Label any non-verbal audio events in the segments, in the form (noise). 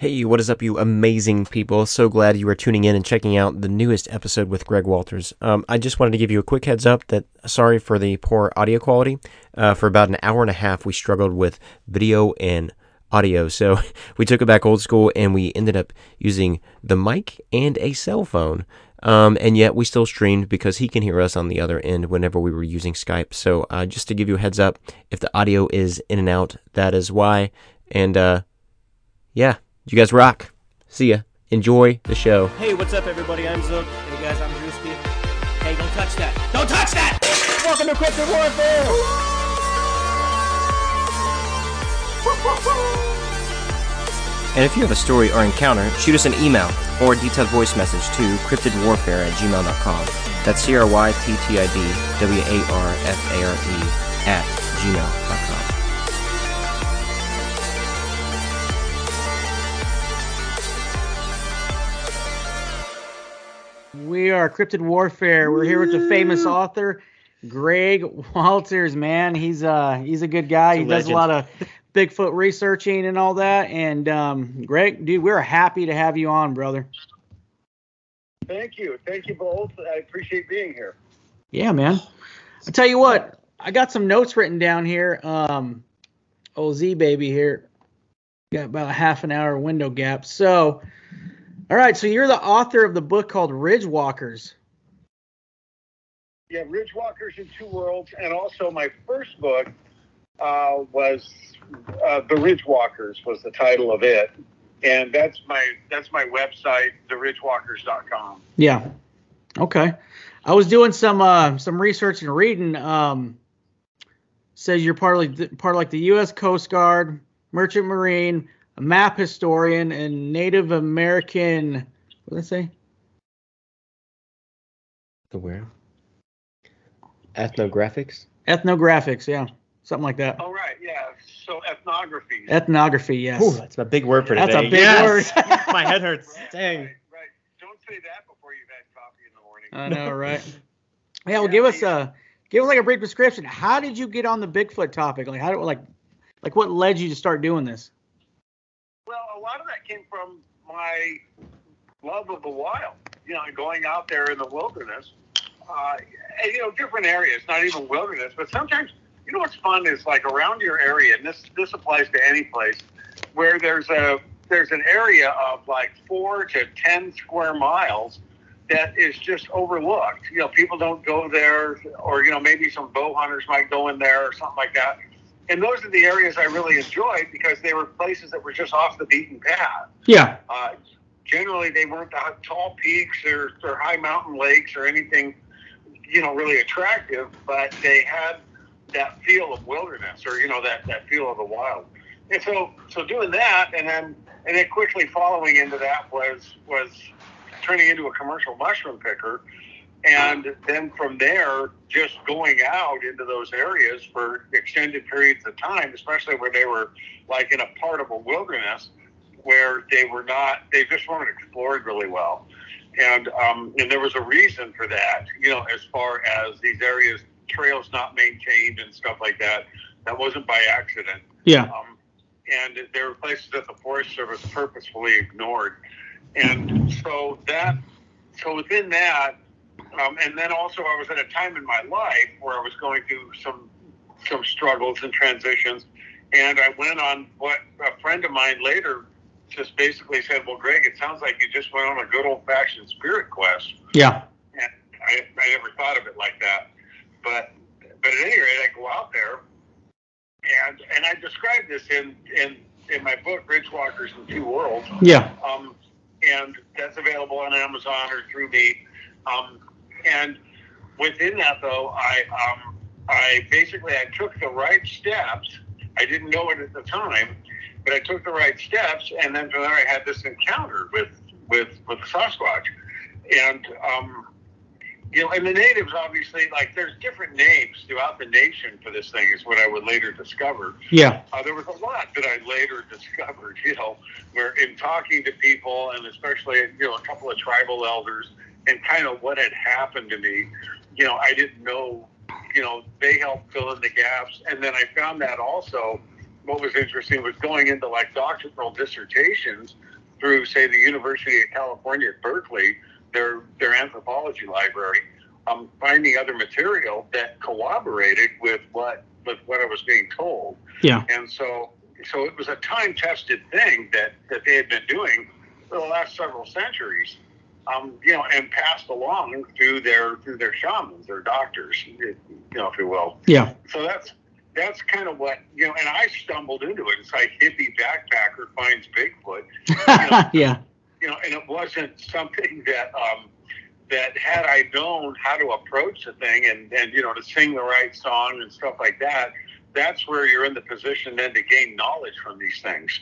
Hey, what is up, you amazing people? So glad you are tuning in and checking out the newest episode with Greg Walters. Um, I just wanted to give you a quick heads up that sorry for the poor audio quality. Uh, for about an hour and a half, we struggled with video and audio. So (laughs) we took it back old school and we ended up using the mic and a cell phone. Um, and yet we still streamed because he can hear us on the other end whenever we were using Skype. So uh, just to give you a heads up, if the audio is in and out, that is why. And uh, yeah. You guys rock. See ya. Enjoy the show. Hey, what's up, everybody? I'm Zook. Hey, guys, I'm Drewski. Hey, don't touch that. Don't touch that! Welcome to Cryptid Warfare! And if you have a story or encounter, shoot us an email or a detailed voice message to cryptidwarfare at gmail.com. That's C R Y P T I D W A R F A R E at gmail.com. We are Cryptid Warfare. We're here with the famous author, Greg Walters. Man, he's uh he's a good guy. He's he a does a lot of Bigfoot researching and all that. And um, Greg, dude, we're happy to have you on, brother. Thank you. Thank you both. I appreciate being here. Yeah, man. I tell you what, I got some notes written down here. Um, OZ baby here. Got about a half an hour window gap. So, all right. So you're the author of the book called Ridge Walkers. Yeah, Ridge Walkers in Two Worlds, and also my first book uh, was uh, The Ridge Walkers was the title of it, and that's my that's my website, theridgewalkers.com. Yeah. Okay. I was doing some uh, some research and reading. Um, says you're part of like, part of like the U.S. Coast Guard, Merchant Marine, a map historian, and Native American. What did I say? The where? Ethnographics? Ethnographics. Yeah, something like that. All right, yeah. So ethnography. Ethnography. Yes. Ooh, that's a big word for That's today. That's a big Yes! word. (laughs) My head hurts. Right, Dang. Right, right. Don't say that before you've had coffee in the morning. I know, right? (laughs) Yeah. Well, Yeah, give us yeah. a give us like a brief description. How did you get on the Bigfoot topic? Like, how do like like what led you to start doing this? Lot of that came from my love of the wild. You know, going out there in the wilderness, uh, and, you know, different areas, not even wilderness, but sometimes, you know, what's fun is like around your area, and this this applies to any place where there's a there's an area of like four to ten square miles that is just overlooked. You know, people don't go there, or you know, maybe some bow hunters might go in there or something like that. And those are the areas I really enjoyed because they were places that were just off the beaten path. Yeah. Uh, generally, they weren't the tall peaks or, or high mountain lakes or anything, you know, really attractive, but they had that feel of wilderness or you know that that feel of the wild. And so, so doing that, and then and then quickly following into that was was turning into a commercial mushroom picker, and then from there, just going out into those areas for extended periods of time, especially where they were like in a part of a wilderness where they were not, they just weren't explored really well. And, um, and there was a reason for that, you know, as far as these areas, trails not maintained and stuff like that. That wasn't by accident. Yeah. Um, and there were places that the Forest Service purposefully ignored. And so that, so within that, um, and then also I was at a time in my life where I was going through some some struggles and transitions, and I went on what a friend of mine later just basically said, "Well, Greg, it sounds like you just went on a good old fashioned spirit quest." Yeah. And I, I never thought of it like that, but but at any rate, I go out there, and and I describe this in in in my book, Ridge Walkers in Two Worlds Yeah. um, and that's available on Amazon or through me. Um, and within that, though, I um, I basically I took the right steps. I didn't know it at the time, but I took the right steps, and then from there I had this encounter with with with Sasquatch, and um, you know, and the natives obviously like there's different names throughout the nation for this thing is what I would later discover. Yeah. Uh, there was a lot that I later (laughs) discovered, you know, where in talking to people and especially, you know, a couple of tribal elders and kind of what had happened to me, you know, I didn't know, you know, they helped fill in the gaps. And then I found that also what was interesting was going into like doctoral dissertations through, say, the University of California at Berkeley, their their anthropology library, um, finding other material that corroborated with what with what I was being told. Yeah. And so so it was a time tested thing that that they had been doing for the last several centuries. Um, you know, and passed along through their through their shamans, their doctors, you know, if you will. Yeah. So that's that's kind of what you know. And I stumbled into it. It's like hippie backpacker finds Bigfoot. (laughs) yeah. You know, and it wasn't something that um, that had I known how to approach the thing and and you know to sing the right song and stuff like that. That's where you're in the position then to gain knowledge from these things.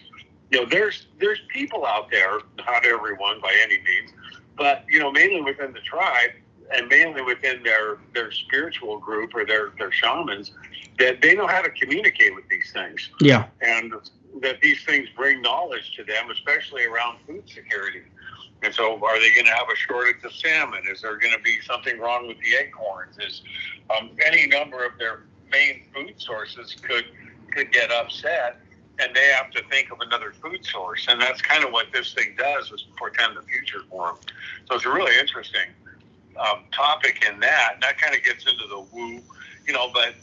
You know, there's there's people out there, not everyone by any means, but you know, mainly within the tribe and mainly within their their spiritual group or their their shamans that they know how to communicate with these things. Yeah. and that these things bring knowledge to them especially around food security. And so are they going to have a shortage of salmon? Is there going to be something wrong with the acorns? Is um, any number of their main food sources could could get upset and they have to think of another food source and that's kind of what this thing does is portend the future for them so it's a really interesting um, topic in that. And that kind of gets into the woo, you know. But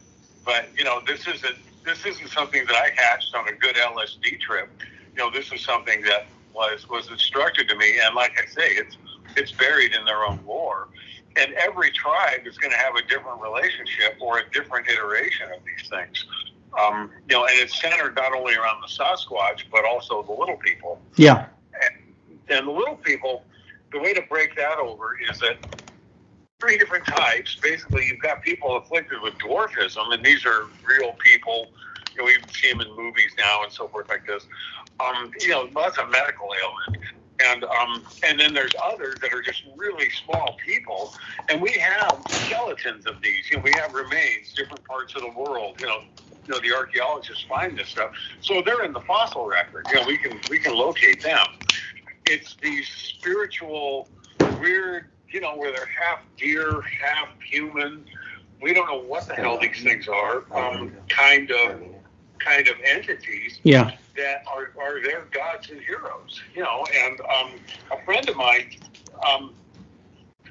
but you know, this isn't this isn't something that I hatched on a good LSD trip. You know, this is something that was was instructed to me, and like I say, it's it's buried in their own lore. And every tribe is going to have a different relationship or a different iteration of these things. Um, you know, and it's centered not only around the Sasquatch, but also the little people. Yeah. And the little people, the way to break that over is that three different types. Basically, you've got people afflicted with dwarfism, and these are real people. You know, we see them in movies now and so forth like this. Um, you know, that's a medical ailment. And um, and then there's others that are just really small people, and we have skeletons of these. You know, we have remains, different parts of the world. You know, you know the archaeologists find this stuff, so they're in the fossil record. You know, we can we can locate them. It's these spiritual, weird you know, where they're half deer, half human. We don't know what the hell these things are. Um, kind of, kind of entities Yeah. that are, are their gods and heroes. You know, and um, a friend of mine, um,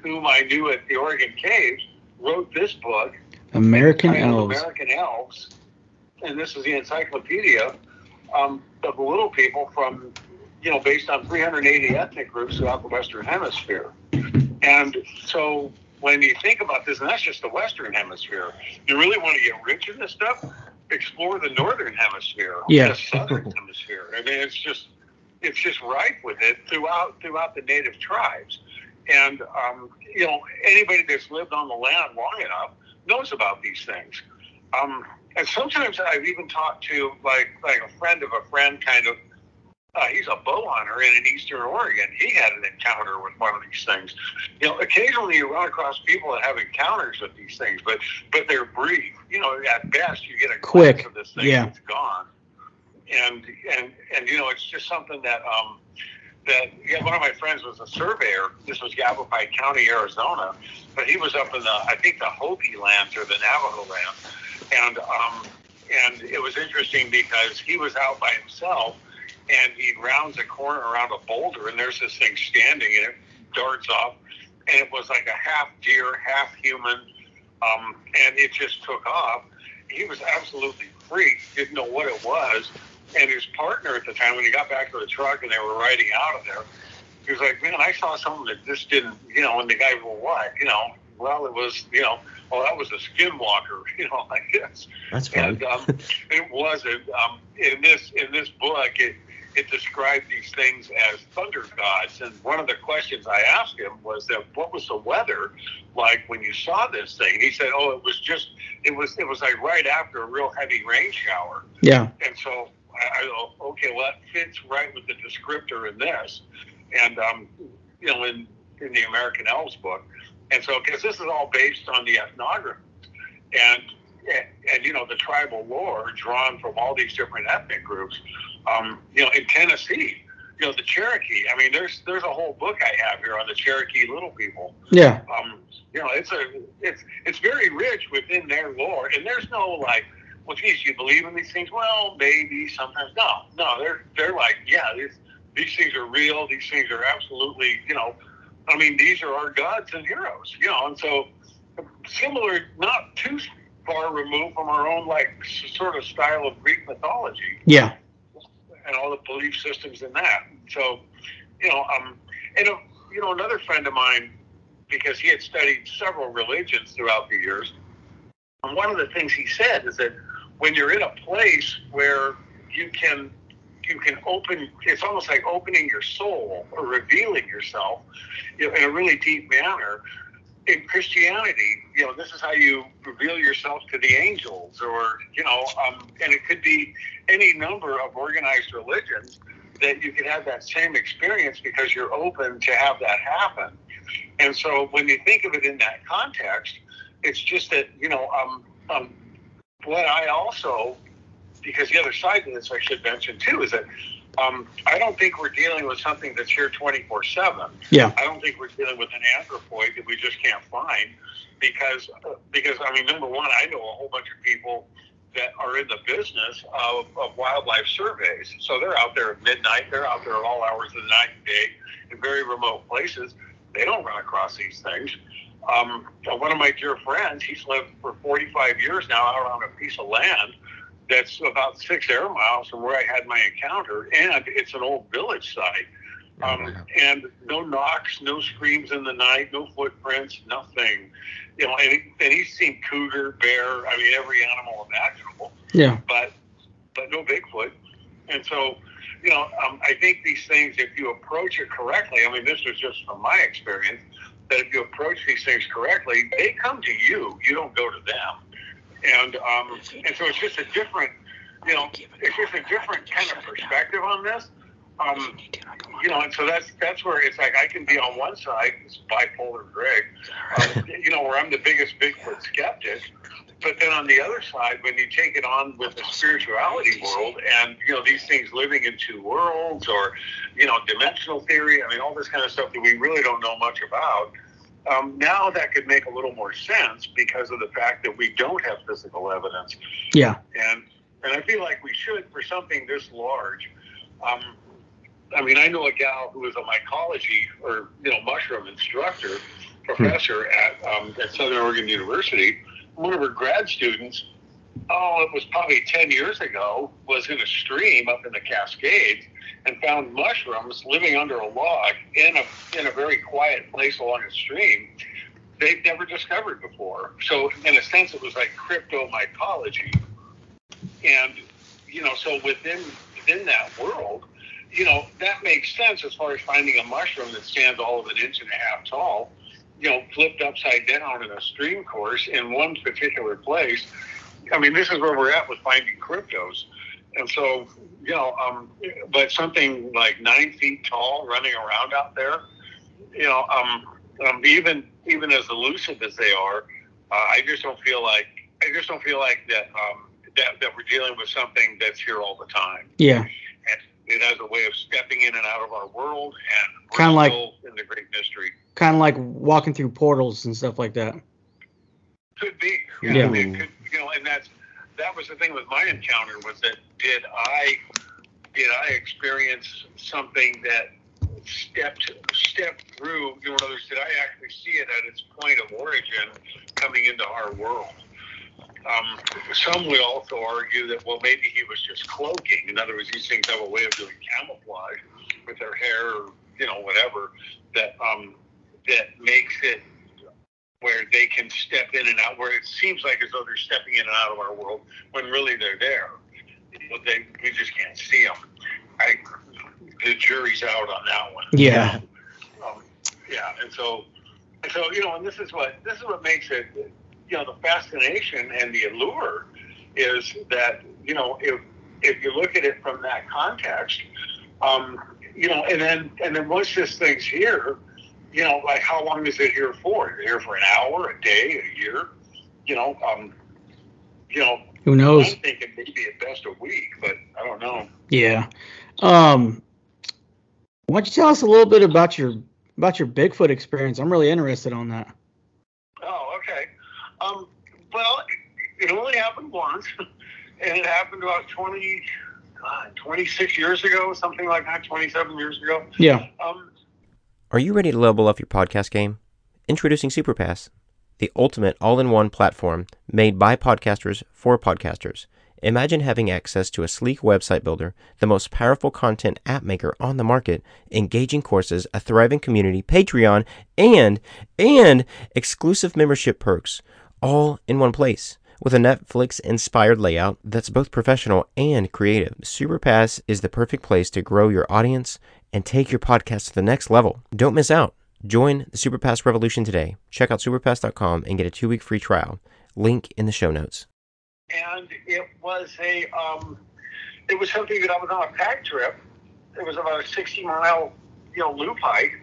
whom I knew at the Oregon Caves, wrote this book, American elves. American Elves, and this is the encyclopedia um, of the little people from, you know, based on 380 ethnic groups throughout the Western Hemisphere. And so when you think about this, and that's just the Western Hemisphere, you really want to get rich in this stuff, explore the Northern Hemisphere, Yeah. the Southern Hemisphere. I mean, it's just it's just rife with it throughout throughout the native tribes. And um, you know, anybody that's lived on the land long enough knows about these things. Um, and sometimes I've even talked to like like a friend of a friend, kind of. Uh, he's a bow hunter in, in Eastern Oregon. He had an encounter with one of these things. You know, occasionally you run across people that have encounters with these things, but but they're brief. You know, at best you get a Quick, glimpse of this thing, yeah. it's gone. And and and you know, it's just something that um, that yeah, one of my friends was a surveyor. This was Yavapai County, Arizona, but he was up in the I think the Hopi lands or the Navajo land, and um, and it was interesting because he was out by himself, and he rounds a corner around a boulder, and there's this thing standing, and it darts off, and it was like a half deer, half human, um, and it just took off. He was absolutely freaked, didn't know what it was, and his partner at the time, when he got back to the truck and they were riding out of there, he was like, "Man, I saw something that just didn't, you know." And the guy, well, what? You know, well, it was, you know, well, that was a skinwalker, (laughs) you know, I guess. That's fun. And um, it wasn't. Um, in this in this book, it it described these things as thunder gods. And one of the questions I asked him was that what was the weather like when you saw this thing? He said, "Oh, it was just it was it was like right after a real heavy rain shower." Yeah. And so I, I go, okay, well, that fits right with the descriptor in this, and um, you know, in in the American Elves book, and so because this is all based on the ethnography, and and, and you know the tribal lore drawn from all these different ethnic groups, um, you know, in Tennessee. You know the Cherokee. I mean, there's there's a whole book I have here on the Cherokee Little People Yeah. um, you know, it's a it's it's very rich within their lore, and there's no like well, geez, you believe in these things? Well, maybe sometimes. No, no, they're they're like, yeah, these these things are real. These things are absolutely, you know, I mean, these are our gods and heroes, you know, and so similar, not too far removed from our own like sort of style of Greek mythology. Yeah. And all the belief systems in that. So, you know, um, and uh, you know, another friend of mine, because he had studied several religions throughout the years, and one of the things he said is that when you're in a place where you can you can open it's almost like opening your soul or revealing yourself in a really deep manner in christianity you know this is how you reveal yourself to the angels or you know um, and it could be any number of organized religions that you can have that same experience because you're open to have that happen and so when you think of it in that context it's just that you know um, um, what i also because the other side of this I should mention too is that um, I don't think we're dealing with something that's here 24 7. Yeah. I don't think we're dealing with an anthropoid that we just can't find because, because I mean, number one, I know a whole bunch of people that are in the business of, of wildlife surveys. So they're out there at midnight, they're out there at all hours of the night and day in very remote places. They don't run across these things. Um, one of my dear friends, he's lived for 45 years now out on a piece of land that's about six air miles from where I had my encounter, and it's an old village site. Um, and no knocks, no screams in the night, no footprints, nothing. You know, and, and he's seen cougar, bear, I mean, every animal imaginable. Yeah. But but no Bigfoot. And so, you know, um, I think these things, if you approach it correctly, I mean, this was just from my experience, that if you approach these things correctly, they come to you. You don't go to them and um, and so it's just a different, you know, it's just a different kind of perspective on this. Um, you know, and so that's that's where it's like I can be on one side, it's bipolar Greg, um, you know, where I'm the biggest Bigfoot skeptic, but then on the other side, when you take it on with the spirituality world and you know these things living in two worlds or you know dimensional theory, I mean all this kind of stuff that we really don't know much about. Um, now that could make a little more sense because of the fact that we don't have physical evidence. Yeah. And and I feel like we should for something this large. Um, I mean, I know a gal who was a mycology or you know mushroom instructor, professor at um, at Southern Oregon University. One of her grad students, oh, it was probably ten years ago, was in a stream up in the Cascades and found mushrooms living under a log in a in a very quiet place along a stream they've never discovered before. So in a sense, it was like cryptomycology, and you know, so within within that world, you know, that makes sense as far as finding a mushroom that stands all of an inch and a half tall, you know, flipped upside down in a stream course in one particular place. I mean, this is where we're at with finding cryptos. And so, you know, um, but something like nine feet tall running around out there, you know, um, um, even even as elusive as they are, uh, I just don't feel like I just don't feel like that um, that that we're dealing with something that's here all the time. Yeah. It has a way of stepping in and out of our world, and Kinda like- in the great mystery. Kind of like walking through portals and stuff like that. Could be. Yeah. Mean, could, you know, and that's that was the thing with my encounter was that did I did I experience something that stepped stepped through? You know, in other words, did I actually see it at its point of origin coming into our world? Um, some will also argue that well, maybe he was just cloaking. In other words, these things have a way of doing camouflage with their hair, or, you know, whatever that um, that makes it where they can step in and out, where it seems like as though they're stepping in and out of our world when really they're there. But they, we just can't see them. I, the jury's out on that one. Yeah. Um, yeah, and so, and so you know, and this is what this is what makes it, you know, the fascination and the allure is that you know if if you look at it from that context, um, you know, and then and then once this thing's here, you know, like how long is it here for? Is it here for an hour, a day, a year? You know, um, you know, Who knows? I'm thinking maybe at best a week, but I don't know. Yeah. Um, why don't you tell us a little bit about your about your Bigfoot experience? I'm really interested on that. Oh, okay. Um, well, it only happened once, (laughs) and it happened about 20, God, 26 years ago, something like that, 27 years ago. Yeah. Um, Are you ready to level up your podcast game? Introducing Supapass, the ultimate all in one platform made by podcasters for podcasters. Imagine having access to a sleek website builder, the most powerful content app maker on the market, engaging courses, a thriving community, Patreon, and and exclusive membership perks all in one place. With a Netflix inspired layout that's both professional and creative, Supapass is the perfect place to grow your audience and take your podcast to the next level. Don't miss out. Join the Supapass revolution today. Check out supapass.com and get a two week free trial. Link in the show notes. and it was a um, it was something that I was on a pack trip. It was about a 60 mile, you know, loop hike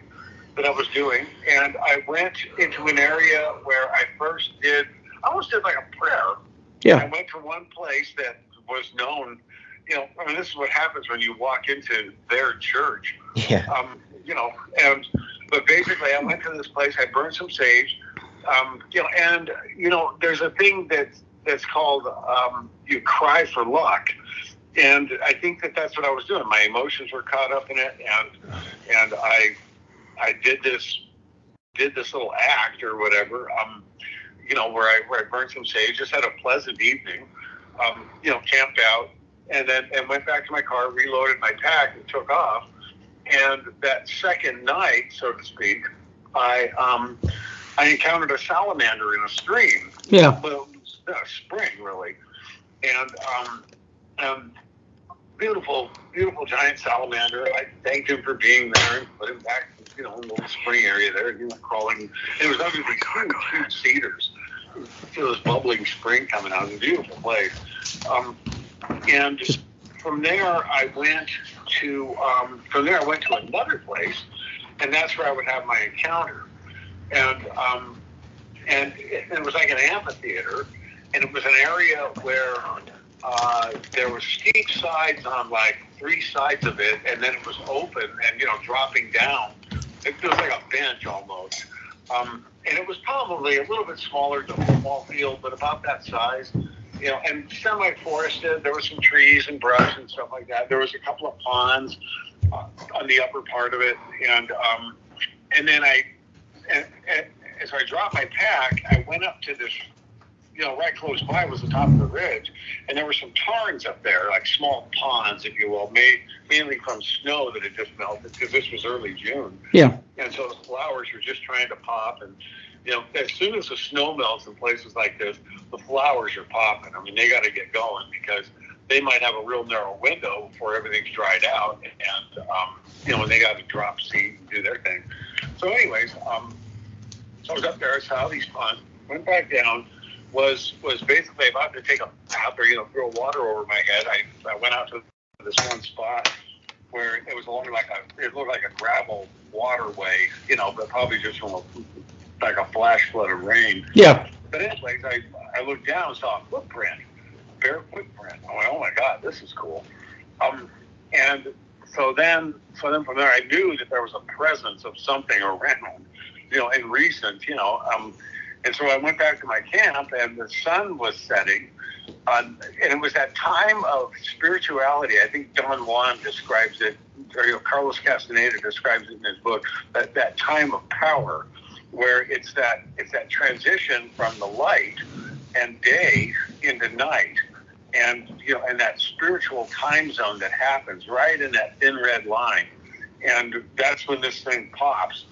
that I was doing, and I went into an area where I first did, I almost did like a prayer. Yeah. I went to one place that was known. You know, I mean, this is what happens when you walk into their church. Yeah. Um, you know, and but basically, I went to this place. I burned some sage. Um, you know, and you know, there's a thing that that's called um, you cry for luck, and I think that that's what I was doing. My emotions were caught up in it, and and I I did this did this little act or whatever. Um, you know, where I where I burned some sage. Just had a pleasant evening. Um, you know, camped out, and then and went back to my car, reloaded my pack, and took off. And that second night, so to speak, I um, I encountered a salamander in a stream. Yeah. Well, it was a spring really, and um, um, beautiful, beautiful giant salamander. I thanked him for being there and put him back, you know, in the little spring area there. And he was crawling. It was under these huge, huge cedars. You this bubbling spring coming out. It was a beautiful place. Um, and from there, I went to um, from there I went to another place, and that's where I would have my encounter. And um, and it, it was like an amphitheater, and it was an area where uh, there were steep sides on like three sides of it, and then it was open and you know dropping down. It was like a bench almost, um, and it was probably a little bit smaller than a football field, but about that size. You know, and semi-forested. There were some trees and brush and stuff like that. There was a couple of ponds uh, on the upper part of it, and um, and then I, and, and as I dropped my pack, I went up to this you know, right close by was the top of the ridge, and there were some tarns up there, like small ponds, if you will, made mainly from snow that had just melted because this was early June, Yeah. and so the flowers were just trying to pop. And you know, as soon as the snow melts in places like this, the flowers are popping. I mean, they got to get going because they might have a real narrow window before everything's dried out, and um, you know, when they got to drop seed and do their thing. So, anyways, um, so I was up there, I saw these ponds, went back down was was basically about to take a bath or you know throw water over my head. I, I went out to this one spot where it was along like a it looked like a gravel waterway, you know, but probably just from a like a flash flood of rain. Yeah. But anyways, I I looked down and saw a footprint, a bare footprint. I went, oh my god, this is cool. Um, and so then so then from there, I knew that there was a presence of something around, you know, in recent, you know. Um, and so I went back to my camp, and the sun was setting. Um, and it was that time of spirituality. I think Don Juan describes it, or Carlos Castaneda describes it in his book. That that time of power, where it's that it's that transition from the light and day into night, and you know, and that spiritual time zone that happens right in that thin red line, and that's when this thing pops.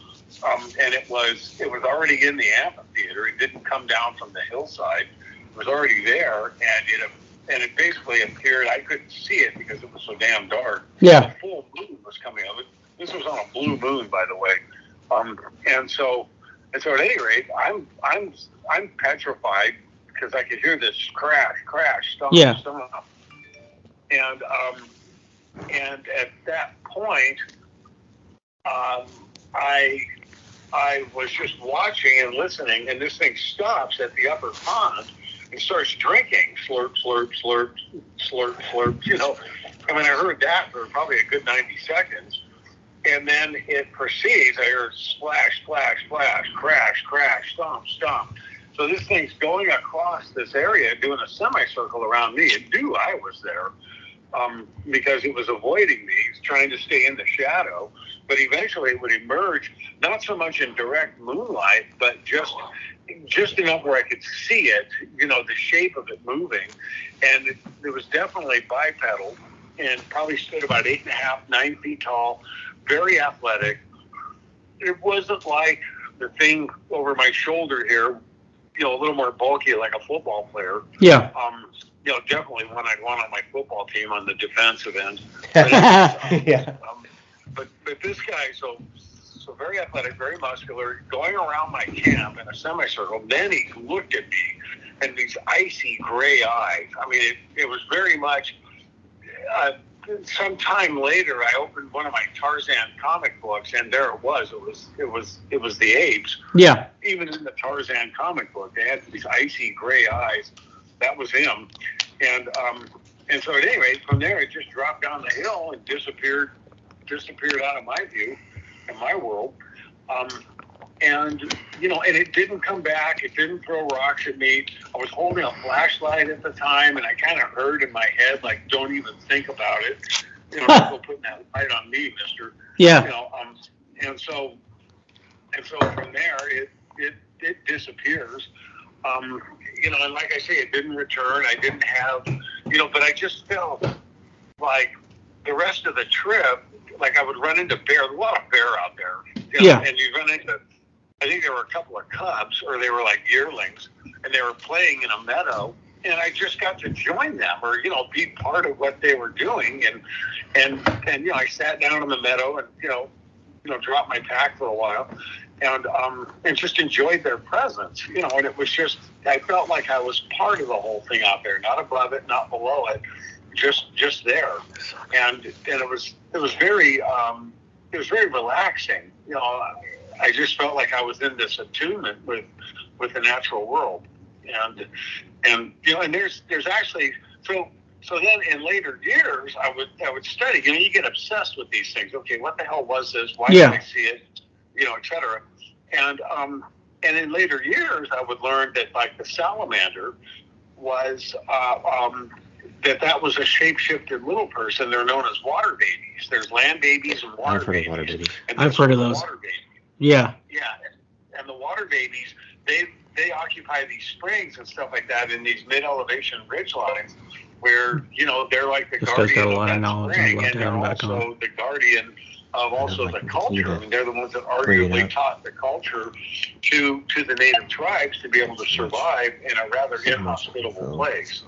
Um, and it was it was already in the amphitheater. It didn't come down from the hillside. It was already there, and it and it basically appeared. I couldn't see it because it was so damn dark. Yeah. A full moon was coming up. This was on a blue moon, by the way. Um, and so and so at any rate, I'm I'm I'm petrified because I could hear this crash, crash, stomp, Yeah. And um, and at that point, um, I I was just watching and listening, and this thing stops at the upper pond and starts drinking, slurp, slurp, slurp, slurp, slurp. You know, I mean, I heard that for probably a good ninety seconds, and then it proceeds. I heard splash, splash, splash, crash, crash, stomp, stomp, So this thing's going across this area, doing a semicircle around me. And knew I was there um, because it was avoiding me. Trying to stay in the shadow. But eventually it would emerge, not so much in direct moonlight, but just just enough where I could see it, you know, the shape of it moving. And it, it was definitely bipedal and probably stood about eight and a half, nine feet tall, very athletic. It wasn't like the thing over my shoulder here, you know, a little more bulky like a football player. Yeah. Um, you know, definitely one I'd want on my football team on the defensive end. (laughs) yeah. Um, but but this guy, so so very athletic, very muscular, going around my camp in a semicircle. Then he looked at me, and these icy gray eyes. I mean, it, it was very much. Uh, some time later, I opened one of my Tarzan comic books, and there it was. It was it was it was the apes. Yeah. Even in the Tarzan comic book, they had these icy gray eyes. That was him, and um, and so at any rate, from there it just dropped down the hill and disappeared disappeared out of my view in my world. Um, and you know, and it didn't come back. It didn't throw rocks at me. I was holding a flashlight at the time, and I kind of heard in my head, like, "Don't even think about it." You know, people putting that light on me, Mister. Yeah. You know, um, and so, and so from there, it it it disappears. Um, you know, and like I say, it didn't return. I didn't have, you know, but I just felt like the rest of the trip, like I would run into bear. A lot of bear out there. You know, Yeah. And you run into, I think there were a couple of cubs, or they were like yearlings, and they were playing in a meadow. And I just got to join them, or you know, be part of what they were doing. And and and you know, I sat down in the meadow, and you know, you know, dropped my pack for a while, and um, and just enjoyed their presence. You know, and it was just, I felt like I was part of the whole thing out there, not above it, not below it, just just there. And and it was it was very um, it was very relaxing. You know, I just felt like I was in this attunement with with the natural world, and and you know, and there's there's actually so so then in later years I would I would study. You know, you get obsessed with these things. Okay, what the hell was this? Why Yeah. did I see it? You know, et cetera. And um, and in later years I would learn that like the salamander was uh, um, that that was a shape-shifted little person. They're known as water babies. There's land babies and water I've heard babies. of water babies. And I've heard of those. Water baby. Yeah. Yeah, and the water babies, they they occupy these springs and stuff like that in these mid-elevation ridge lines, where you know they're like the This guy's got guardian a of lot of that knowledge. Spring, and they're have him back also the guardian of also the culture. continue I mean, they're the ones that arguably taught the culture to to the native tribes to be able to survive in a rather inhospitable place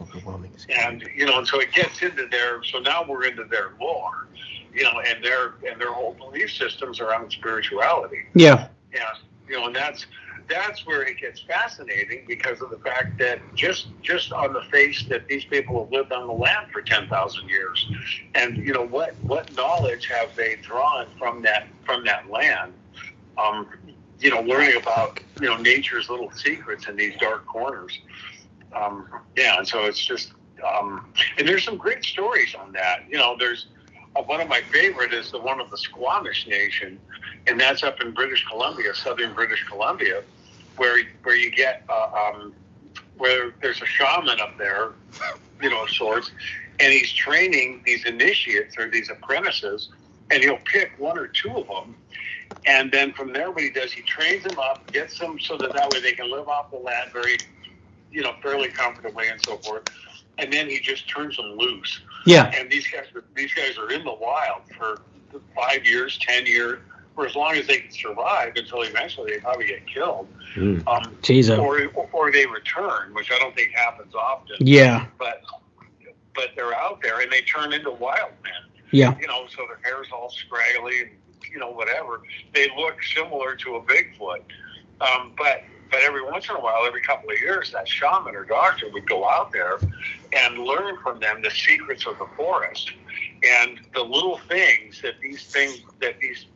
and you know, and so it gets into their. So now we're into their lore, you know, and their and their whole belief systems around spirituality. Yeah. Yeah, you know, and that's that's where it gets fascinating because of the fact that just just on the face that these people have lived on the land for ten thousand years, and you know what what knowledge have they drawn from that from that land? Um, you know, learning about you know nature's little secrets in these dark corners. Um, yeah, and so it's just um, and there's some great stories on that. You know, there's one of my favorite is the one of the Squamish Nation, and that's up in British Columbia, southern British Columbia, where where you get uh, um, where there's a shaman up there, you know, of sorts, and he's training these initiates or these apprentices, and he'll pick one or two of them. And then from there, what he does, he trains them up, gets them so that that way they can live off the land very, you know, fairly comfortably and so forth. And then he just turns them loose Yeah. and these guys are these guys are in the wild for five years, ten years, for as long as they can survive until eventually they probably get killed, Mm. um, Jesus. or or they return, which I don't think happens often. Yeah. But but they're out there and they turn into wild men. Yeah. You know, so their hair's all scraggly, and, you know, whatever. They look similar to a Bigfoot, um, but. But every once in a while, every couple of years, that shaman or doctor would go out there and learn from them the secrets of the forest and the little things that these things that these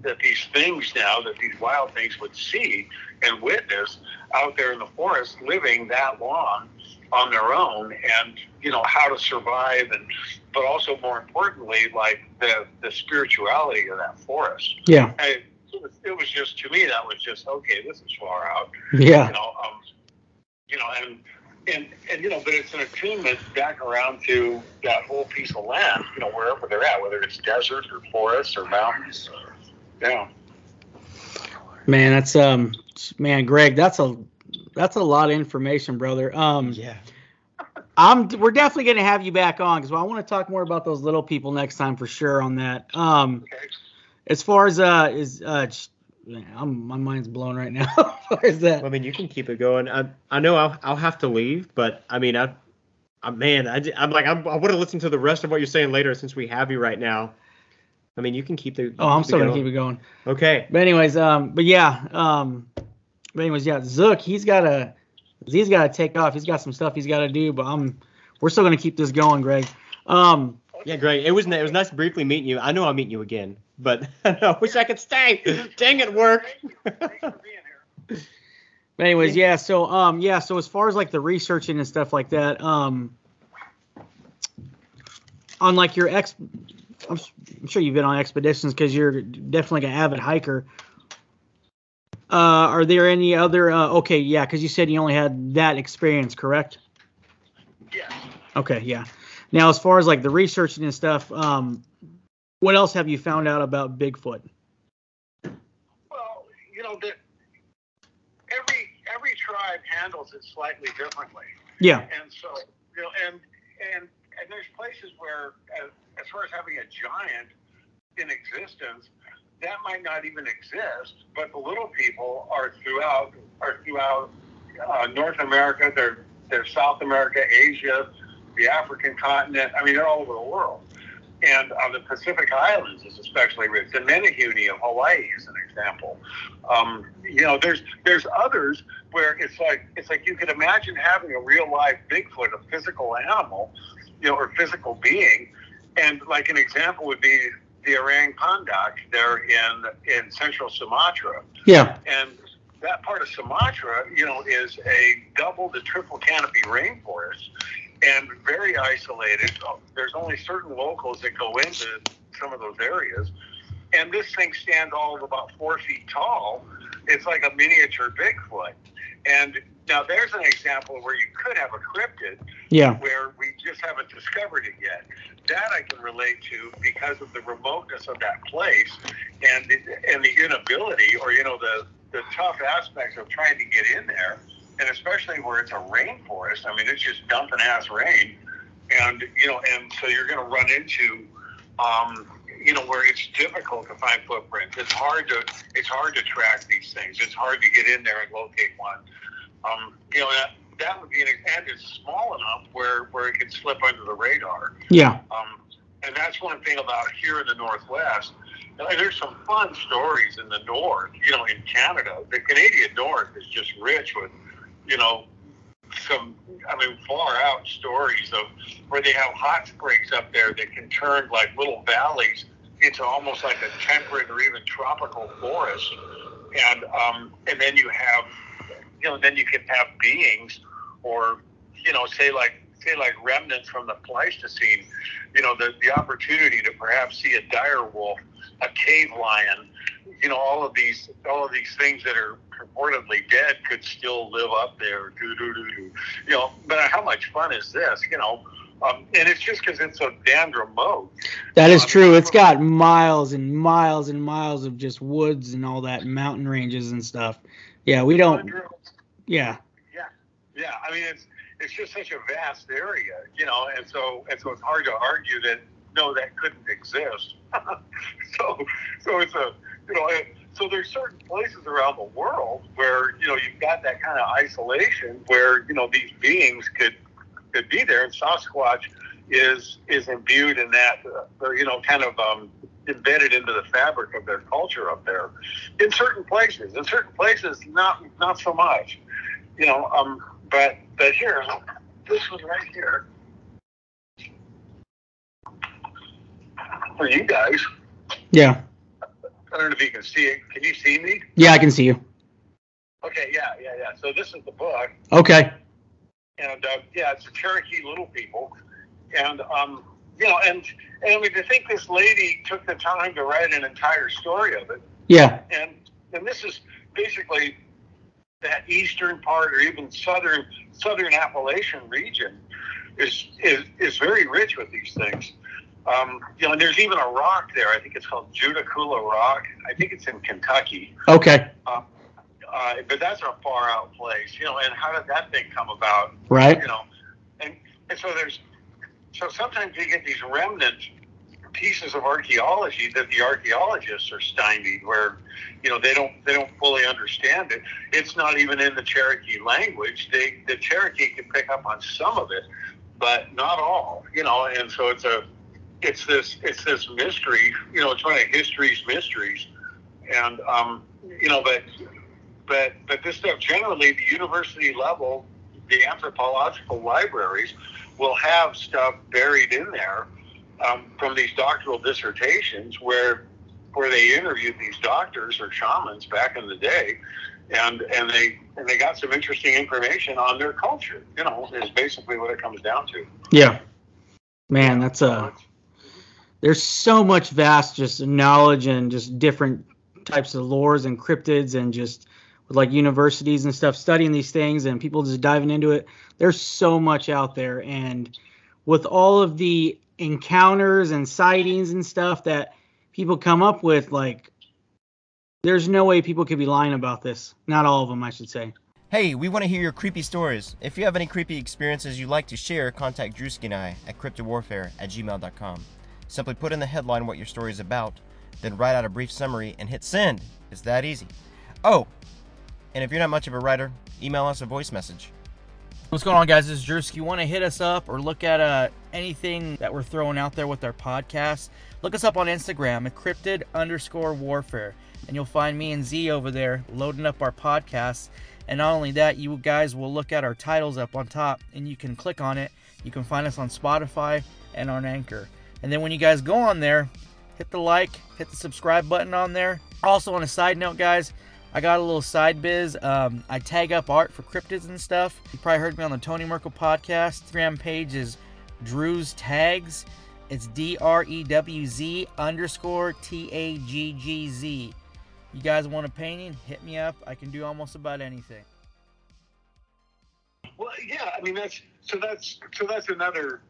that, these things now that these wild things would see and witness out there in the forest living that long on their own and you know how to survive and but also more importantly like the the spirituality of that forest Yeah. I, it was- just to me that was just okay this is far out Yeah. you know, um, you know, and and and you know, but it's an attunement back around to that whole piece of land, you know, wherever they're at, whether it's desert or forests or mountains. Yeah. Man, that's um, man, Greg, that's a that's a lot of information, brother. Um, Yeah. I'm we're definitely gonna have you back on because I want to talk more about those little people next time for sure on that. Um, Okay. As far as uh is uh, I'm, my mind's blown right now. (laughs) as far as that, I mean, you can keep it going. I I know I'll I'll have to leave, but I mean, I, I man, I am like I'm, I want to listen to the rest of what you're saying later since we have you right now. I mean, you can keep the. oh, I'm still gonna keep it going. Okay. But anyways, um, but yeah, um, but anyways, yeah, Zook, he's gotta, he's gotta take off. He's got some stuff he's gotta do, but I'm, we're still gonna keep this going, Greg. Um, Yeah, great. It was it was nice briefly meeting you. I know I'll meet you again, but (laughs) I wish I could stay. Dang it, work. Thanks for being here. but anyways, yeah, so um, yeah, so as far as like the researching and stuff like that, um, on like your ex, I'm, s- I'm sure you've been on expeditions because you're definitely an avid hiker. Uh, are there any other? Uh, okay, yeah, because you said you only had that experience, correct? Yes. Okay, yeah. Now, as far as like the researching and stuff, um, what else have you found out about Bigfoot? Well, you know that every every tribe handles it slightly differently. Yeah, and so you know, and and and there's places where, as, as far as having a giant in existence, that might not even exist. But the little people are throughout are throughout uh, North America. They're they're South America, Asia, the African continent. I mean, they're all over the world. And on the Pacific Islands is especially rich. The Menehune of Hawaii is an example. Um, you know, there's there's others where it's like it's like you could imagine having a real live Bigfoot, a physical animal, you know, or physical being, and like an example would be the orang pendek there in in central Sumatra, yeah, and that part of Sumatra, you know, is a double to triple canopy rainforest and very isolated. Um, there's only certain locals that go into some of those areas. And this thing stands all of about four feet tall. It's like a miniature Bigfoot. And now there's an example where you could have a cryptid yeah, where we just haven't discovered it yet. That I can relate to because of the remoteness of that place and the, and the inability, or you know, the the tough aspects of trying to get in there, and especially where it's a rainforest. I mean, it's just dumping ass rain, and you know, and so you're going to run into. Um, you know where it's difficult to find footprints. It's hard to it's hard to track these things. It's hard to get in there and locate one. Um, you know that that would be an and it's small enough where where it can slip under the radar. yeah, Um, and that's one thing about here in the Northwest. There's some fun stories in the North. You know, in Canada, the Canadian North is just rich with, you know, some I mean far out stories of where they have hot springs up there that can turn like little valleys into almost like a temperate or even tropical forest. And um, and then you have you know, then you can have beings or, you know, say like say like remnants from the Pleistocene, you know, the, the opportunity to perhaps see a dire wolf, a cave lion, you know, all of these all of these things that are purportedly dead could still live up there. You know, but how much fun is this? You know, um, and it's just because it's so damn remote. that is true. It's got miles and miles and miles of just woods and all that, mountain ranges and stuff. Yeah, we don't. Hundreds- Yeah, Yeah, I mean it's it's just such a vast area, you know, and so and so it's hard to argue that no, that couldn't exist. (laughs) so so it's a you know it, so there's certain places around the world where you know you've got that kind of isolation where you know these beings could could be there, and Sasquatch is is imbued in that, uh, you know, kind of um, embedded into the fabric of their culture up there. In certain places, in certain places, not not so much, you know. Um, but but here, this one right here, for you guys. yeah, I don't know if you can see it. Can you see me? yeah. I can see you. Okay, yeah, yeah, yeah. So this is the book. Okay. and uh, yeah, it's the Cherokee Little People, and um, you know, and and I mean, to think this lady took the time to write an entire story of it, Yeah, and and this is basically that eastern part or even southern southern Appalachian region is is is very rich with these things. Um, you know, and there's even a rock there. I think it's called Judaculla Rock. I think it's in Kentucky. Okay. Uh, uh, but that's a far out place, you know. And how did that thing come about? Right. You know, and and so there's so sometimes you get these remnant pieces of archaeology that the archaeologists are stymied, where you know they don't they don't fully understand it. It's not even in the Cherokee language. They the Cherokee can pick up on some of it, but not all. You know, and so it's a it's this it's this mystery. You know, it's one of history's mysteries, and um, you know, but but but this stuff generally the university level, the anthropological libraries will have stuff buried in there um, from these doctoral dissertations where where they interviewed these doctors or shamans back in the day, and and they and they got some interesting information on their culture. You know, is basically what it comes down to. Yeah. Man, that's a. There's so much vast just knowledge and just different types of lores and cryptids and just with like universities and stuff studying these things and people just diving into it. There's so much out there and with all of the encounters and sightings and stuff that people come up with like there's no way people could be lying about this. Not all of them, I should say. Hey, we want to hear your creepy stories. If you have any creepy experiences you'd like to share, contact Drewski and I at cryptidwarfare at gmail.com. Simply put in the headline what your story is about, then write out a brief summary and hit send. It's that easy. Oh, and if you're not much of a writer, email us a voice message. What's going on, guys? This is Drewski. You want to hit us up or look at uh, anything that we're throwing out there with our podcast? Look us up on Instagram encrypted underscore warfare, and you'll find me and Z over there loading up our podcasts. And not only that, you guys will look at our titles up on top, and you can click on it. You can find us on Spotify and on Anchor. And then when you guys go on there, hit the like, hit the subscribe button on there. Also, on a side note, guys, I got a little side biz. Um, I tag up art for cryptids and stuff. You probably heard me on the Tony Merkel podcast. Instagram page is Drew's Tags. It's D R E W Z underscore T A G G Z. You guys want a painting? Hit me up. I can do almost about anything. Well, yeah, I mean that's so that's so that's another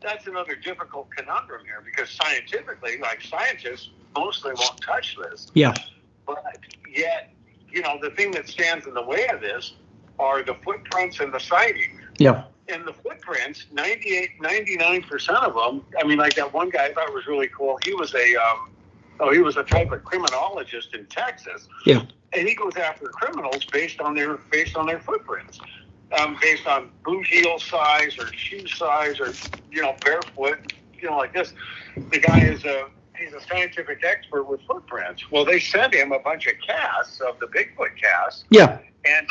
that's another difficult conundrum here because scientifically, like scientists mostly won't touch this. Yeah. But yet, you know, the thing that stands in the way of this are the footprints and the sightings. Yeah. And the footprints, 98, 99% of them, I mean, like that one guy I thought was really cool. He was a, um, oh, he was a type of criminologist in Texas. Yeah. And he goes after criminals based on their, based on their footprints. Um, based on boot heel size or shoe size or, you know, barefoot, you know, like this. The guy is a, he's a scientific expert with footprints. Well, they sent him a bunch of casts of the Bigfoot casts, Yeah. and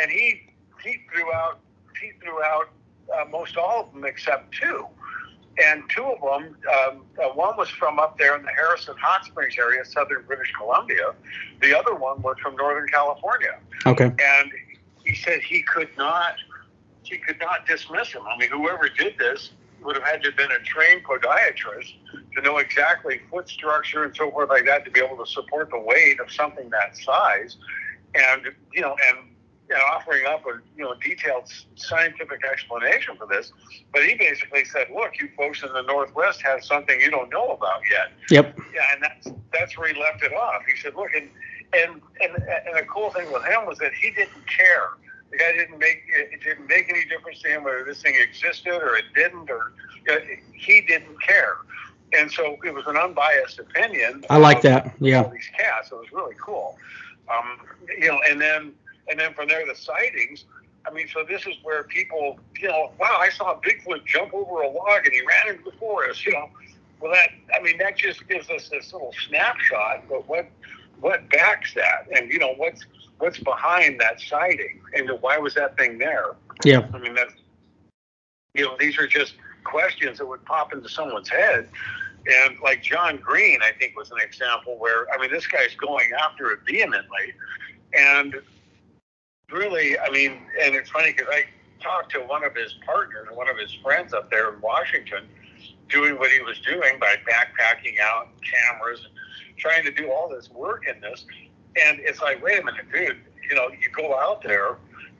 and he he threw out he threw out uh, most all of them except two, and two of them um, uh, one was from up there in the Harrison Hot Springs area, southern British Columbia. The other one was from Northern California, Okay. and he said he could not he could not dismiss him. I mean, whoever did this would have had to have been a trained podiatrist to know exactly foot structure and so forth like that to be able to support the weight of something that size, and you know, and you know, offering up a you know detailed scientific explanation for this. But he basically said, "Look, you folks in the Northwest have something you don't know about yet." Yep. Yeah, and that's that's where he left it off. He said, "Look, and and and, and the cool thing with him was that he didn't care. The guy didn't make it didn't make any difference to him whether this thing existed or it didn't, or uh, he didn't care. And so it was an unbiased opinion. I like that. Yeah. these cats. It was really cool. Um, you know, and then and then from there the sightings. I mean, so this is where people, you know, wow, I saw Bigfoot jump over a log and he ran into the forest. You know, well, that I mean, that just gives us this little snapshot. But what what backs that, and you know, what's what's behind that sighting, and why was that thing there? Yeah. I mean, that's you know, these are just questions that would pop into someone's head. And like John Green, I think was an example where I mean, this guy's going after it vehemently, and really, I mean, and it's funny because I talked to one of his partners, one of his friends up there in Washington, doing what he was doing by backpacking out cameras and trying to do all this work in this. And it's like, wait a minute, dude, you know, you go out there,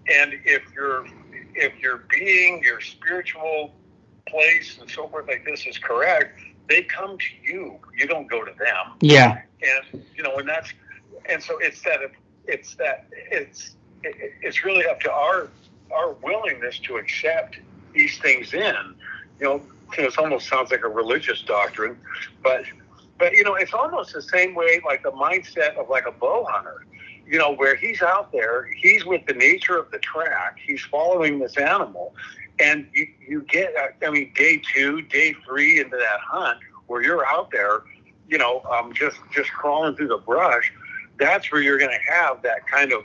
and if you're if your being, your spiritual place, and so forth like this is correct, they come to you. You don't go to them. Yeah. And you know, and that's and so it's that it's that it's it's really up to our our willingness to accept these things in. You know, it almost sounds like a religious doctrine, but but you know, it's almost the same way like the mindset of like a bow hunter. You know, where he's out there, he's with the nature of the track, he's following this animal, and you, you get, I mean, day two, day three into that hunt where you're out there, you know, um, just just crawling through the brush. That's where you're going to have that kind of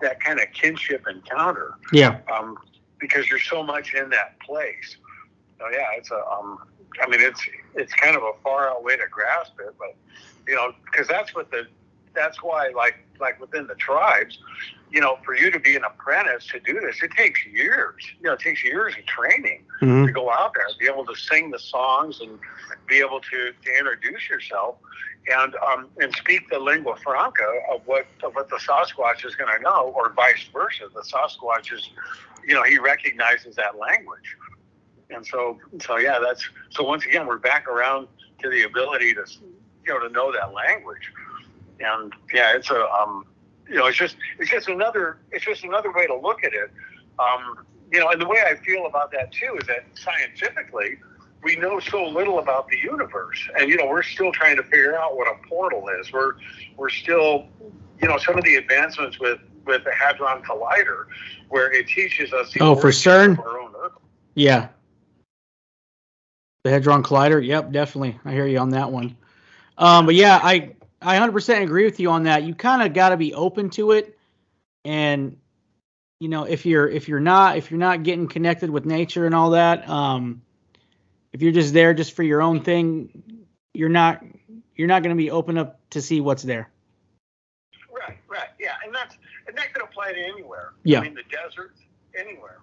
that kind of kinship encounter. Yeah. Um, because you're so much in that place. So yeah, it's a um, I mean, it's it's kind of a far out way to grasp it, but you know, because that's what the that's why like like within the tribes, you know, for you to be an apprentice to do this, it takes years. You know, it takes years of training Mhm. to go out there, be able to sing the songs and be able to, to introduce yourself and um, and speak the lingua franca of what of what the Sasquatch is going to know, or vice versa. The Sasquatch is, you know, he recognizes that language, and so so yeah, that's so once again we're back around to the ability to you know to know that language, and yeah, it's a um, you know it's just it's just another it's just another way to look at it. Um, you know, and the way I feel about that too is that scientifically, we know so little about the universe, and you know, we're still trying to figure out what a portal is. We're we're still, you know, some of the advancements with with the Hadron Collider, where it teaches us. The Oh, for CERN? of our own Earth. Yeah. The Hadron Collider. Yep, definitely. I hear you on that one. Um, but yeah, I I 100% agree with you on that. You kind of got to be open to it, and you know if you're if you're not if you're not getting connected with nature and all that, um, if you're just there just for your own thing, you're not you're not going to be open up to see what's there. Right, right, yeah, and that's and that could apply to anywhere. Yeah. I mean, the desert, anywhere.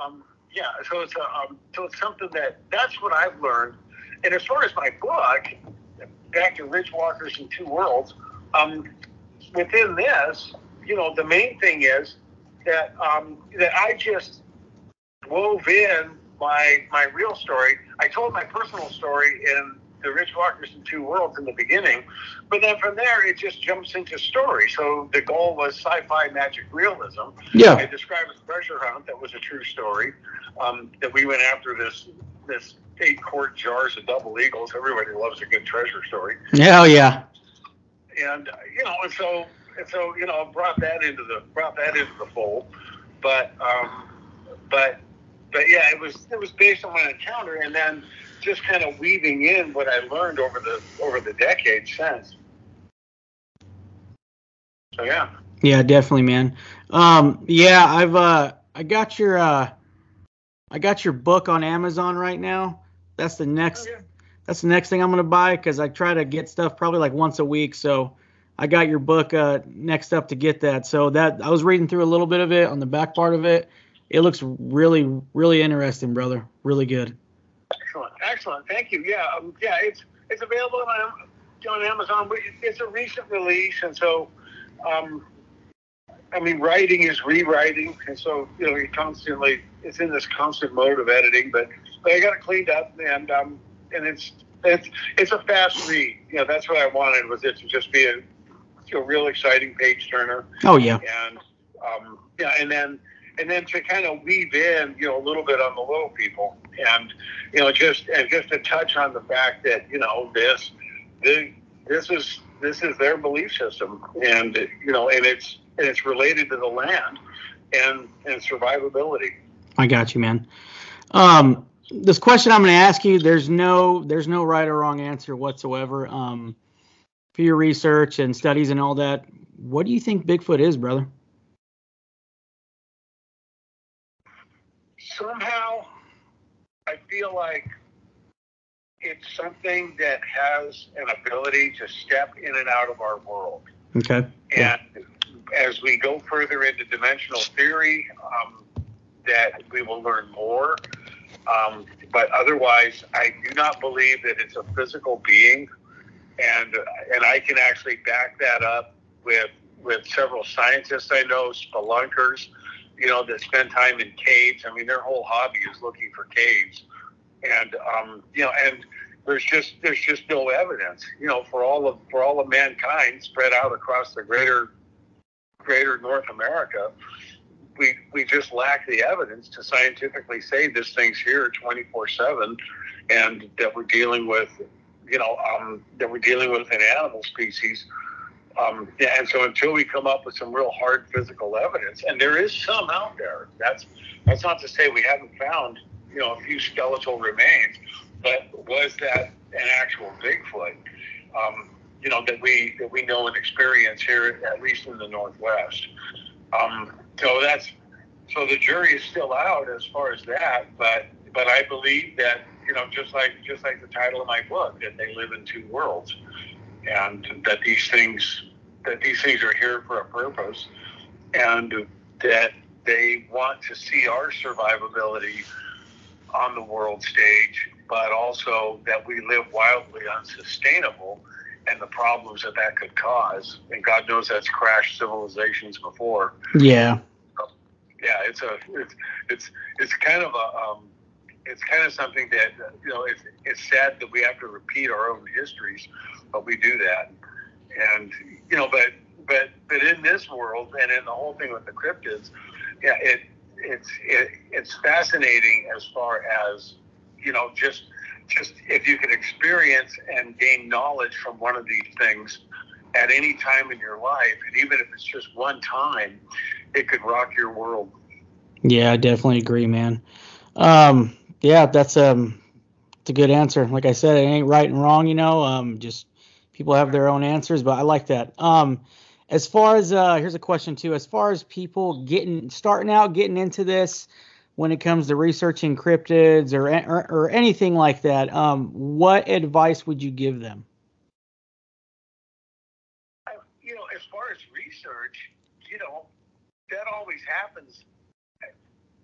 Um, yeah, so it's a, um, so it's something that that's what I've learned. And as far as my book, back to Ridge Walkers and Two Worlds, um, within this, you know, the main thing is that um, that I just wove in my my real story. I told my personal story in the Ridge Walkers and Two Worlds in the beginning, but then from there it just jumps into story. So the goal was sci-fi magic realism. Yeah, I described a treasure hunt that was a true story. Um, that we went after this this eight quart jars of double eagles. Everybody loves a good treasure story, Hell yeah. and uh, you know, and so and so you know, brought that into the brought that into the fold. But um, but but yeah, it was it was based on my encounter, and then just kind of weaving in what I learned over the over the decades since. So yeah. Yeah, definitely, man. Um, yeah, I've uh, I got your uh, I got your book on Amazon right now. That's the next. Oh, yeah. That's the next thing I'm gonna buy because I try to get stuff probably like once a week. So I got your book uh, next up to get that. So that I was reading through a little bit of it on the back part of it. It looks really, really interesting, brother. Really good. Excellent, excellent. Thank you. Yeah, um, yeah, it's it's available on, on Amazon. It's a recent release, and so, um, I mean, writing is rewriting, and so you know, you constantly it's in this constant mode of editing. But but I got it cleaned up, and um, and it's it's it's a fast read. You know, that's what I wanted was it to just be a, a real exciting page turner Oh yeah. and um, yeah, and then and then to kind of weave in, you know, a little bit on the little people, and you know, just and just to touch on the fact that you know this, this, this is this is their belief system, and you know, and it's and it's related to the land and and survivability. I got you, man. Um, this question I'm going to ask you, there's no, there's no right or wrong answer whatsoever. Um, for your research and studies and all that, what do you think Bigfoot is, brother? Somehow, I feel like it's something that has an ability to step in and out of our world. Okay. Yeah. And as we go further into dimensional theory, um, that we will learn more. Um, but otherwise, I do not believe that it's a physical being, and and I can actually back that up with with several scientists I know, spelunkers, you know, that spend time in caves. I mean, their whole hobby is looking for caves, and um, you know, and there's just there's just no evidence, you know, for all of for all of mankind spread out across the greater greater North America. We we just lack the evidence to scientifically say this thing's here 24/7, and that we're dealing with, you know, um, that we're dealing with an animal species. Um, and so until we come up with some real hard physical evidence, and there is some out there, that's that's not to say we haven't found, you know, a few skeletal remains, but was that an actual Bigfoot? Um, you know that we that we know and experience here, at least in the Northwest. Um, so that's so the jury is still out as far as that, but but I believe that you know just like just like the title of my book that they live in two worlds, and that these things that these things are here for a purpose, and that they want to see our survivability on the world stage, but also that we live wildly unsustainable and the problems that that could cause. And God knows that's crashed civilizations before. Yeah. Yeah, it's a it's it's it's kind of a um, it's kind of something that you know it's it's sad that we have to repeat our own histories, but we do that. And you know, but but but in this world and in the whole thing with the cryptids, yeah, it it's it, it's fascinating as far as you know just just if you can experience and gain knowledge from one of these things at any time in your life, and even if it's just one time, it could rock your world. Yeah, I definitely agree, man. Um, yeah, that's um, it's a good answer. Like I said, it ain't right and wrong, you know. Um, just people have their own answers, but I like that. Um, as far as uh, here's a question too. As far as people getting starting out, getting into this, when it comes to researching cryptids or or, or anything like that, um, what advice would you give them? You know, as far as research, you know, that always happens,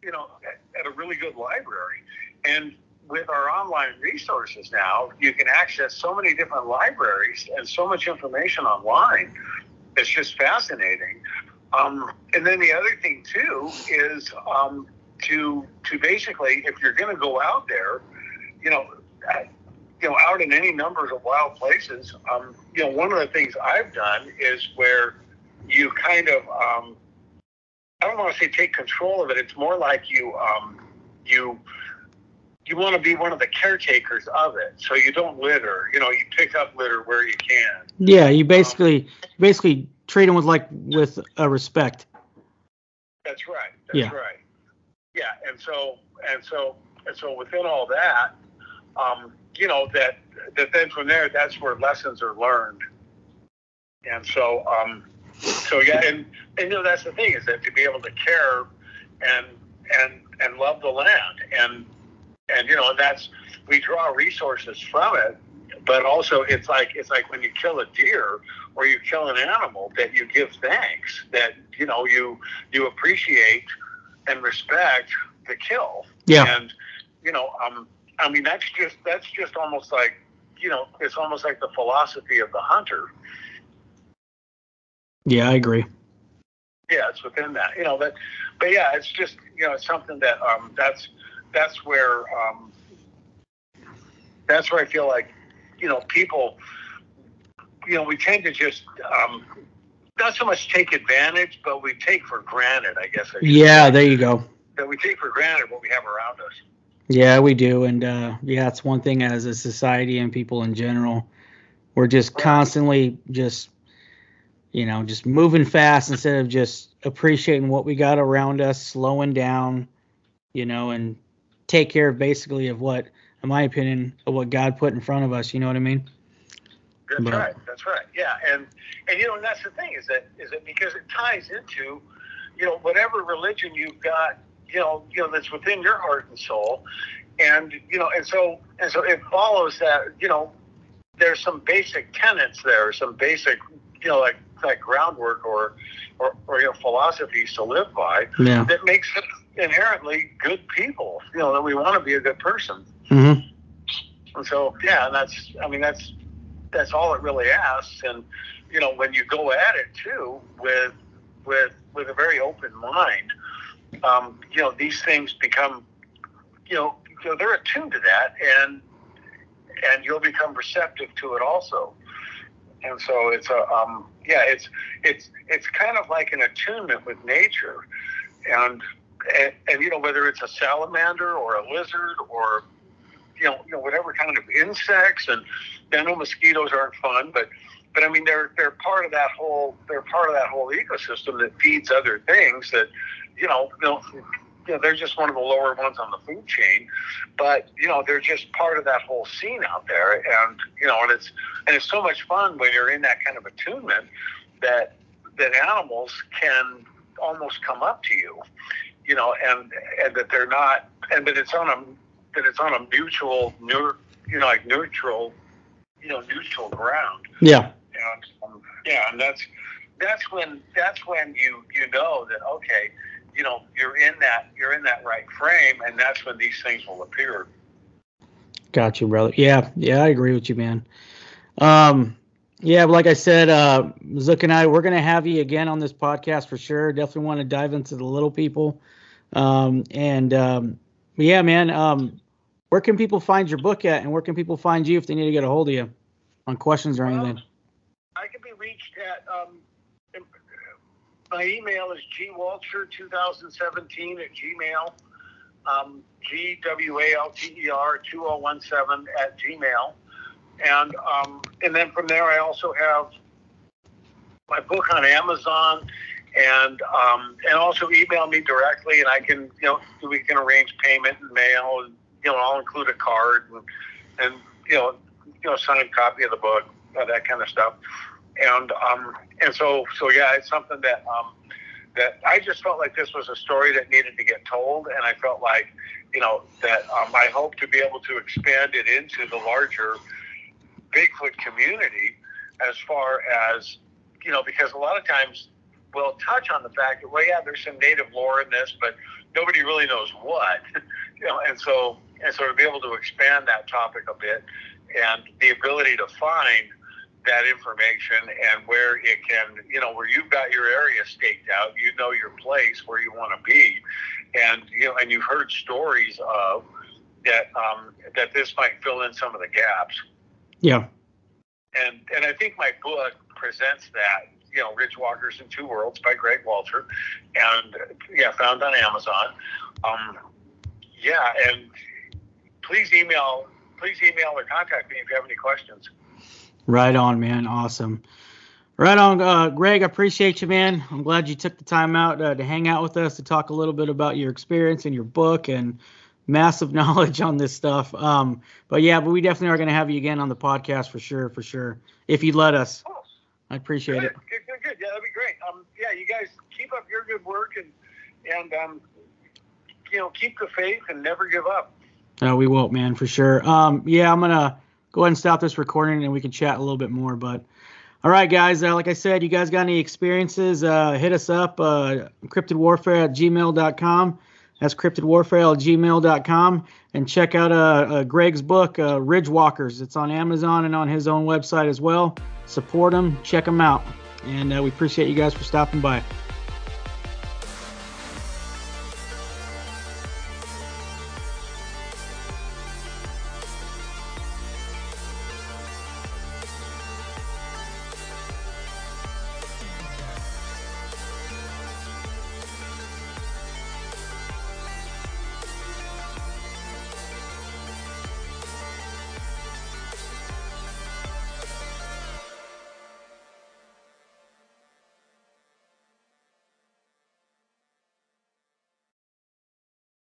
you know, at, at a really good library. And with our online resources now, you can access so many different libraries and so much information online. It's just fascinating. Um, and then the other thing too is um, to to basically, if you're going to go out there, you know, you know, out in any numbers of wild places, um, you know, one of the things I've done is where you kind of, um, I don't want to say take control of it. It's more like you, um, you, you want to be one of the caretakers of it, so you don't litter. You know, you pick up litter where you can. Yeah, you basically, basically treat them with like with a respect. That's right. That's Yeah. right. Yeah, and so and so and so within all that, um, you know that that then from there, that's where lessons are learned. And so, um, so yeah, and and you know that's the thing is that to be able to care and and and love the land and and you know that's we draw resources from it but also it's like it's like when you kill a deer or you kill an animal that you give thanks that you know you you appreciate and respect the kill Yeah. and you know um i mean that's just that's just almost like you know it's almost like the philosophy of the hunter Yeah, I agree. yeah, it's within that, you know. But but yeah, it's just you know, it's something that um, that's that's where um, that's where I feel like you know people, you know, we tend to just um, not so much take advantage, but we take for granted, I guess. I Yeah, say, there you go. that we take for granted what we have around us. Yeah, we do, and uh, yeah, it's one thing as a society and people in general. We're just constantly just, you know, just moving fast instead of just appreciating what we got around us, slowing down, you know, and take care of basically of what, in my opinion, of what God put in front of us. You know what I mean? That's But- right. That's right. Yeah, and and you know, and that's the thing is that is that because it ties into, you know, whatever religion you've got, you know, you know that's within your heart and soul, and you know, and so and so it follows that you know, there's some basic tenets there, some basic, you know, like like groundwork or or, or you know philosophies to live by Yeah. that makes inherently good people. You know, that we want to be a good person. hmm And so, yeah, and that's, I mean, that's, that's all it really asks. And, you know, when you go at it too with with with a very open mind, um, you know, these things become, you know, you know, they're attuned to that, and and you'll become receptive to it also. And so it's a, um, yeah, it's it's it's kind of like an attunement with nature, and, and and you know whether it's a salamander or a lizard or you know you know whatever kind of insects, and I know mosquitoes aren't fun, but but I mean they're they're part of that whole they're part of that whole ecosystem that feeds other things that you know you know, you know they're just one of the lower ones on the food chain, but you know they're just part of that whole scene out there, and you know and it's and it's so much fun when you're in that kind of attunement that that animals can almost come up to you, you know, and and that they're not and that it's on a that it's on a mutual, you know, like neutral, you know, neutral ground. Yeah. And um, yeah, and that's that's when that's when you you know that okay, you know, you're in that you're in that right frame, and that's when these things will appear. Got you, brother. Yeah, yeah, I agree with you, man. Um, yeah, like I said, uh, Zook and I, we're gonna have you again on this podcast for sure. Definitely want to dive into the little people. Um, and um, yeah, man, um, where can people find your book at, and where can people find you if they need to get a hold of you on questions or anything? Well, I can be reached at um, my email is gwalter2017 at gmail. Um, G W A L T E R 2017 at gmail. And um, and then from there, I also have my book on Amazon, and um, and also email me directly, and I can you know we can arrange payment and mail, and you know I'll include a card and, and you know you know signed copy of the book, that kind of stuff, and um and so so yeah, it's something that um that I just felt like this was a story that needed to get told, and I felt like you know that um, I hope to be able to expand it into the larger Bigfoot community as far as, you know, because a lot of times we'll touch on the fact that, well, yeah, there's some native lore in this, but nobody really knows what, (laughs) you know, and so, and so to be able to expand that topic a bit and the ability to find that information and where it can, you know, where you've got your area staked out, you know your place where you want to be, and you know, and you've heard stories of that um, that this might fill in some of the gaps. Yeah. And and I think my book presents that. You know, Ridge Walkers in Two Worlds by Greg Walter, and yeah, found on Amazon. Um, yeah, and please email please email or contact me if you have any questions. Right on, man. Awesome. Right on, uh, Greg. I appreciate you, man. I'm glad you took the time out uh, to hang out with us to talk a little bit about your experience and your book and massive (laughs) knowledge on this stuff. Um, but yeah, but we definitely are going to have you again on the podcast for sure, for sure, if you'd let us. Oh, I appreciate good, it. Good, good, good. Yeah, that'd be great. Um, yeah, you guys keep up your good work and and um, you know, keep the faith and never give up. No, we won't, man, for sure. Um, yeah, I'm gonna go ahead and stop this recording and we can chat a little bit more. But all right, guys, uh, like I said, you guys got any experiences? Uh, hit us up, uh, encryptedwarfare at gmail.com. That's cryptidwarfare at gmail.com. And check out uh, uh, Greg's book, uh, Ridge Walkers. It's on Amazon and on his own website as well. Support them, check them out. And uh, we appreciate you guys for stopping by.